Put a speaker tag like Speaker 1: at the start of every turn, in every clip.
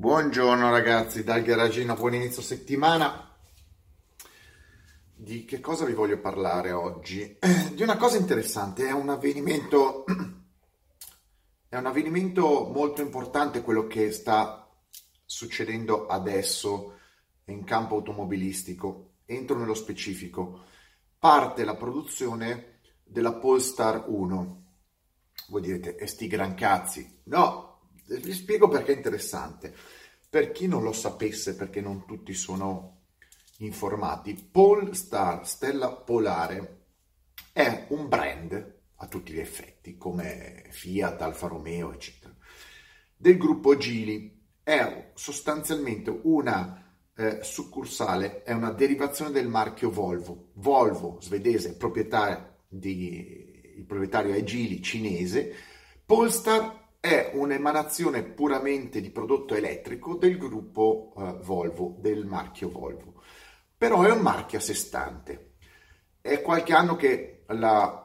Speaker 1: Buongiorno ragazzi, dal garagino, buon inizio settimana. Di che cosa vi voglio parlare oggi? Di una cosa interessante, è un avvenimento, è un avvenimento molto importante quello che sta succedendo adesso in campo automobilistico. Entro nello specifico. Parte la produzione della Polestar 1. Voi direte, e sti gran cazzi. No, vi spiego perché è interessante. Per chi non lo sapesse, perché non tutti sono informati, Polestar Stella Polare è un brand a tutti gli effetti, come Fiat, Alfa Romeo, eccetera, del gruppo Gili. È sostanzialmente una eh, succursale, è una derivazione del marchio Volvo. Volvo, svedese, proprietario di, il proprietario è Gili, cinese. Polestar è un'emanazione puramente di prodotto elettrico del gruppo eh, Volvo, del marchio Volvo. Però è un marchio a sé stante. È qualche anno che la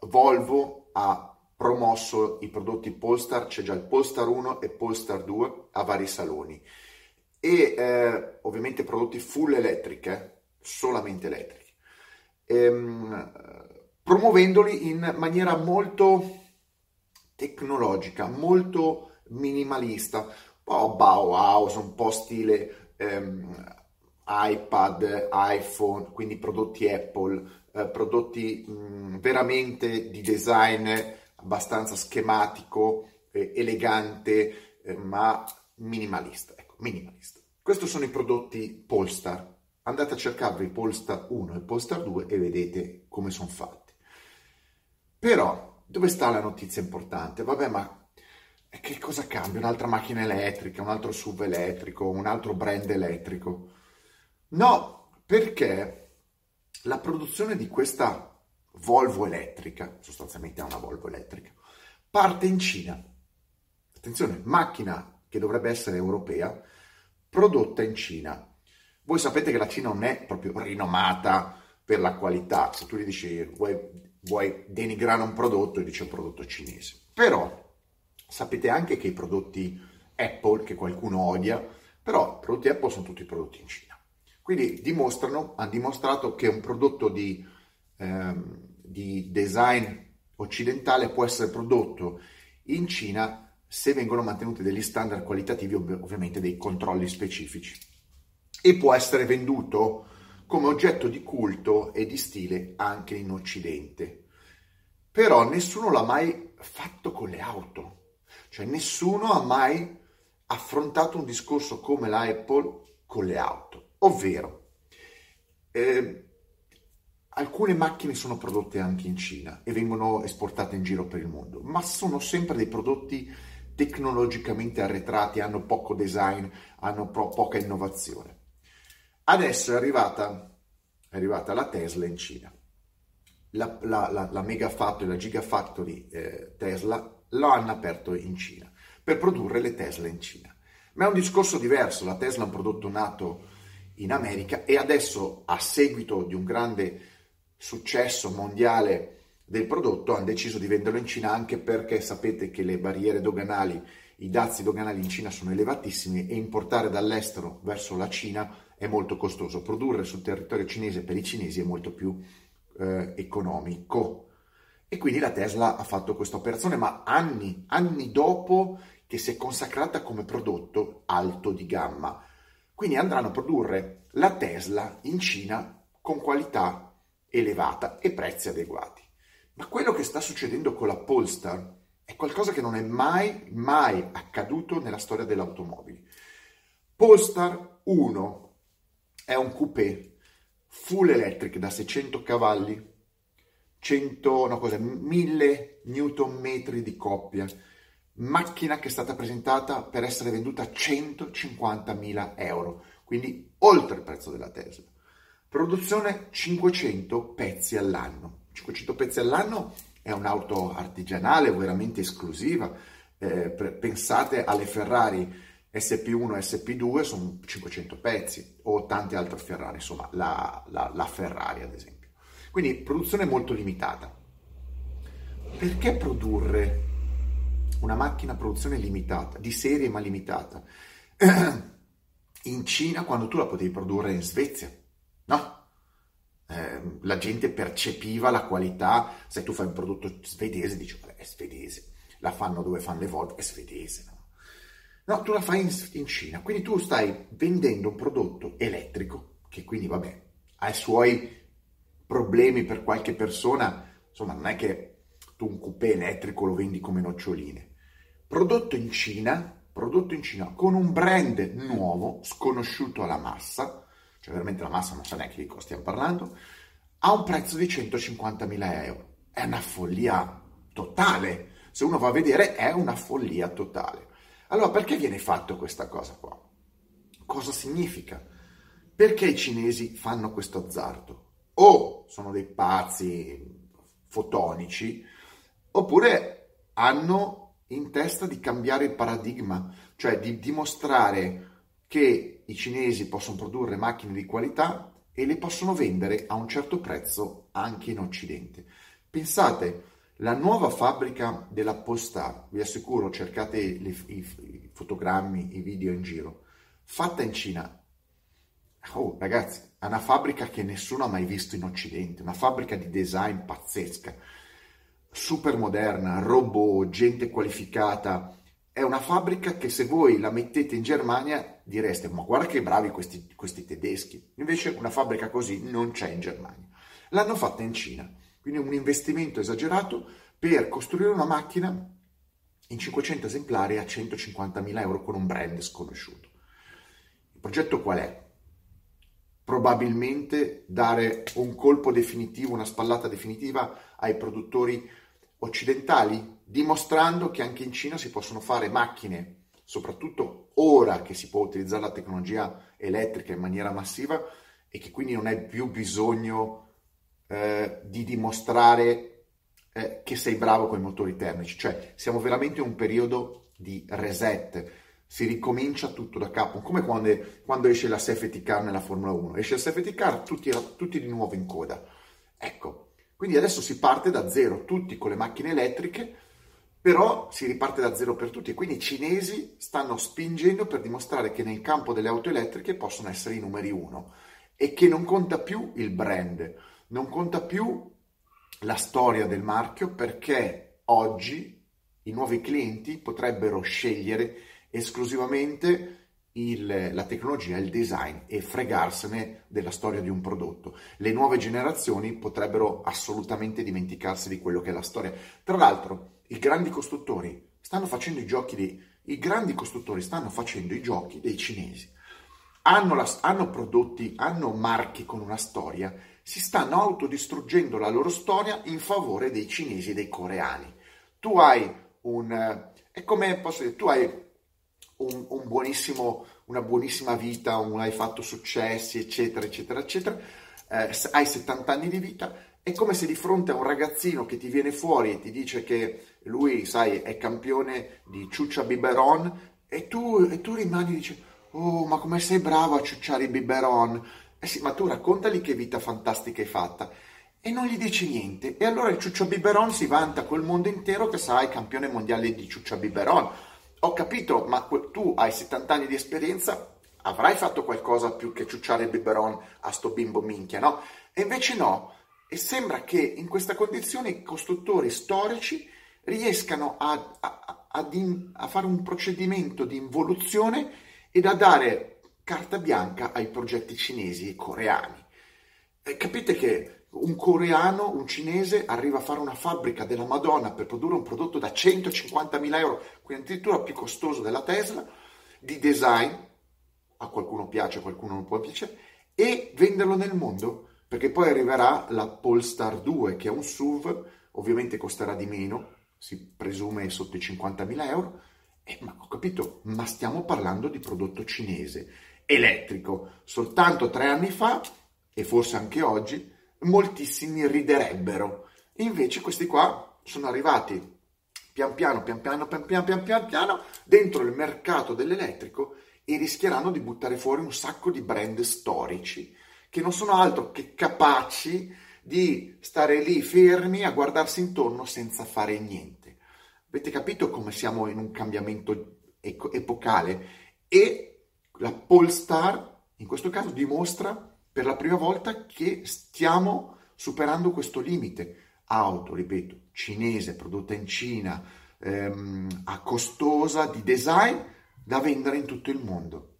Speaker 1: Volvo ha promosso i prodotti Polestar, c'è già il Polestar 1 e Polestar 2 a vari saloni. E eh, ovviamente prodotti full elettriche, solamente elettriche, ehm, promuovendoli in maniera molto tecnologica, molto minimalista, un po' Bauhaus, un po' stile ehm, iPad, iPhone, quindi prodotti Apple, eh, prodotti mh, veramente di design abbastanza schematico, eh, elegante, eh, ma minimalista. Ecco, minimalista. Questi sono i prodotti Polestar. Andate a cercarvi il Polestar 1 e Polestar 2 e vedete come sono fatti. Però dove sta la notizia importante? Vabbè, ma che cosa cambia? Un'altra macchina elettrica, un altro SUV elettrico, un altro brand elettrico? No, perché la produzione di questa Volvo elettrica, sostanzialmente è una Volvo elettrica, parte in Cina. Attenzione, macchina che dovrebbe essere europea, prodotta in Cina. Voi sapete che la Cina non è proprio rinomata per la qualità. Se tu gli dici vuoi denigrare un prodotto e dice un prodotto cinese. Però sapete anche che i prodotti Apple, che qualcuno odia, però i prodotti Apple sono tutti prodotti in Cina. Quindi dimostrano, hanno dimostrato che un prodotto di, ehm, di design occidentale può essere prodotto in Cina se vengono mantenuti degli standard qualitativi, ov- ovviamente dei controlli specifici. E può essere venduto come oggetto di culto e di stile anche in Occidente. Però nessuno l'ha mai fatto con le auto, cioè nessuno ha mai affrontato un discorso come la Apple con le auto, ovvero eh, alcune macchine sono prodotte anche in Cina e vengono esportate in giro per il mondo, ma sono sempre dei prodotti tecnologicamente arretrati, hanno poco design, hanno po- poca innovazione. Adesso è arrivata, è arrivata la Tesla in Cina. La, la, la, la Mega Factory, la Gigafactory eh, Tesla lo hanno aperto in Cina per produrre le Tesla in Cina. Ma è un discorso diverso, la Tesla è un prodotto nato in America e adesso a seguito di un grande successo mondiale del prodotto hanno deciso di venderlo in Cina anche perché sapete che le barriere doganali, i dazi doganali in Cina sono elevatissimi e importare dall'estero verso la Cina è molto costoso, produrre sul territorio cinese per i cinesi è molto più eh, economico. E quindi la Tesla ha fatto questa operazione, ma anni, anni dopo che si è consacrata come prodotto alto di gamma. Quindi andranno a produrre la Tesla in Cina con qualità elevata e prezzi adeguati. Ma quello che sta succedendo con la Polestar è qualcosa che non è mai, mai accaduto nella storia delle automobili. Polestar 1 è un coupé full electric da 600 cavalli, 100, no cosa, 1000 Nm di coppia, macchina che è stata presentata per essere venduta a 150.000 euro, quindi oltre il prezzo della Tesla. Produzione 500 pezzi all'anno. 500 pezzi all'anno è un'auto artigianale veramente esclusiva. Eh, pensate alle Ferrari SP1 e SP2 sono 500 pezzi o tante altre Ferrari, insomma la, la, la Ferrari ad esempio. Quindi produzione molto limitata. Perché produrre una macchina a produzione limitata, di serie ma limitata? in Cina quando tu la potevi produrre in Svezia, no? Eh, la gente percepiva la qualità, se tu fai un prodotto svedese dici, è svedese, la fanno dove fanno le vodka, è svedese, no? No, tu la fai in, in Cina, quindi tu stai vendendo un prodotto elettrico, che quindi, vabbè, ha i suoi problemi per qualche persona, insomma, non è che tu un coupé elettrico lo vendi come noccioline. Prodotto in Cina, prodotto in Cina con un brand nuovo, sconosciuto alla massa, cioè veramente la massa non sa neanche di cosa stiamo parlando, a un prezzo di 150.000 euro. È una follia totale. Se uno va a vedere, è una follia totale. Allora, perché viene fatto questa cosa qua? Cosa significa? Perché i cinesi fanno questo azzardo? O sono dei pazzi fotonici, oppure hanno in testa di cambiare il paradigma, cioè di dimostrare che i cinesi possono produrre macchine di qualità e le possono vendere a un certo prezzo anche in Occidente. Pensate, la nuova fabbrica della Polestar, vi assicuro, cercate le, i, i, fotogrammi, i video in giro, fatta in Cina. Oh, ragazzi, è una fabbrica che nessuno ha mai visto in Occidente, una fabbrica di design pazzesca, super moderna, robot, gente qualificata. È una fabbrica che se voi la mettete in Germania direste, ma guarda che bravi questi, questi tedeschi. Invece una fabbrica così non c'è in Germania. L'hanno fatta in Cina quindi un investimento esagerato per costruire una macchina in 500 esemplari a 150.000 euro con un brand sconosciuto. Il progetto qual è? Probabilmente dare un colpo definitivo, una spallata definitiva ai produttori occidentali, dimostrando che anche in Cina si possono fare macchine, soprattutto ora che si può utilizzare la tecnologia elettrica in maniera massiva e che quindi non è più bisogno eh, di dimostrare eh, che sei bravo con i motori termici, cioè siamo veramente in un periodo di reset, si ricomincia tutto da capo, come quando, quando esce la safety car nella Formula 1, esce la safety car, tutti, tutti di nuovo in coda. Ecco, quindi adesso si parte da zero, tutti con le macchine elettriche, però si riparte da zero per tutti. E quindi i cinesi stanno spingendo per dimostrare che nel campo delle auto elettriche possono essere i numeri uno e che non conta più il brand, non conta più la storia del marchio perché oggi i nuovi clienti potrebbero scegliere esclusivamente il, la tecnologia, il design e fregarsene della storia di un prodotto. Le nuove generazioni potrebbero assolutamente dimenticarsi di quello che è la storia. Tra l'altro, i grandi costruttori stanno facendo i giochi dei, i grandi costruttori stanno facendo i giochi dei cinesi. Hanno, la, hanno prodotti, hanno marchi con una storia si stanno autodistruggendo la loro storia in favore dei cinesi e dei coreani. Tu hai un... Eh, è come posso dire, tu hai un, un buonissimo, una buonissima vita, un, hai fatto successi, eccetera, eccetera, eccetera, eh, hai 70 anni di vita, è come se di fronte a un ragazzino che ti viene fuori e ti dice che lui, sai, è campione di ciuccia biberon e tu, e tu rimani e dici, oh, ma come sei bravo a ciucciare i biberon? Eh sì, ma tu raccontali che vita fantastica hai fatta. E non gli dici niente. E allora il Ciuccio Biberon si vanta col mondo intero che sarai campione mondiale di Ciuccio Biberon. Ho capito, ma tu hai 70 anni di esperienza, avrai fatto qualcosa più che ciucciare il biberon a sto bimbo minchia, no? E invece no. E sembra che in questa condizione i costruttori storici riescano a, a, a, a fare un procedimento di involuzione ed a dare carta bianca ai progetti cinesi e coreani. E capite che un coreano, un cinese, arriva a fare una fabbrica della Madonna per produrre un prodotto da 150.000 euro, quindi addirittura più costoso della Tesla, di design, a qualcuno piace, a qualcuno non può piacere, e venderlo nel mondo, perché poi arriverà la Polestar 2, che è un SUV, ovviamente costerà di meno, si presume sotto i 50.000 euro, eh, ma ho capito, ma stiamo parlando di prodotto cinese elettrico. Soltanto tre anni fa, e forse anche oggi, moltissimi riderebbero. Invece questi qua sono arrivati pian piano, pian piano, pian piano, pian piano, piano dentro il mercato dell'elettrico e rischieranno di buttare fuori un sacco di brand storici che non sono altro che capaci di stare lì fermi a guardarsi intorno senza fare niente. Avete capito come siamo in un cambiamento epocale? E la Polestar in questo caso dimostra per la prima volta che stiamo superando questo limite. Auto, ripeto, cinese, prodotta in Cina, ehm, a costosa, di design, da vendere in tutto il mondo.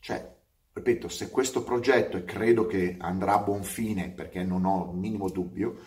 Speaker 1: Cioè, ripeto, se questo progetto, e credo che andrà a buon fine perché non ho il minimo dubbio,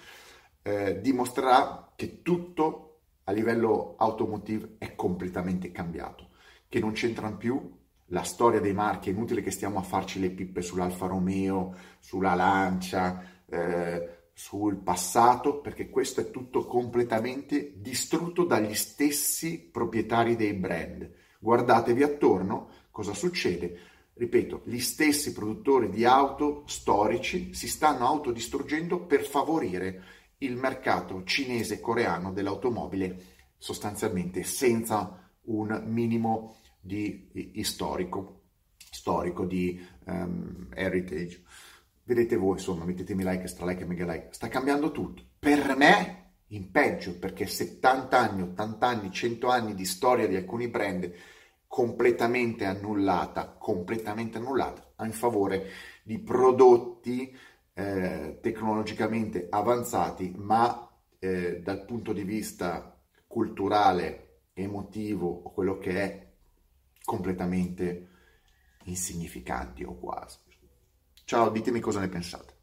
Speaker 1: eh, dimostrerà che tutto a livello automotive è completamente cambiato, che non c'entrano più la storia dei marchi, è inutile che stiamo a farci le pippe sull'Alfa Romeo, sulla Lancia, eh, sul passato, perché questo è tutto completamente distrutto dagli stessi proprietari dei brand. Guardatevi attorno cosa succede. Ripeto, gli stessi produttori di auto storici si stanno autodistruggendo per favorire il mercato cinese e coreano dell'automobile, sostanzialmente senza un minimo di, di storico, storico, di um, heritage. Vedete voi, insomma, mettetemi like, stra mega like. Sta cambiando tutto. Per me in peggio, perché 70 anni, 80 anni, 100 anni di storia di alcuni brand completamente annullata, completamente annullata in favore di prodotti eh, tecnologicamente avanzati, ma eh, dal punto di vista culturale, emotivo quello che è completamente insignificanti o quasi. Ciao, ditemi cosa ne pensate.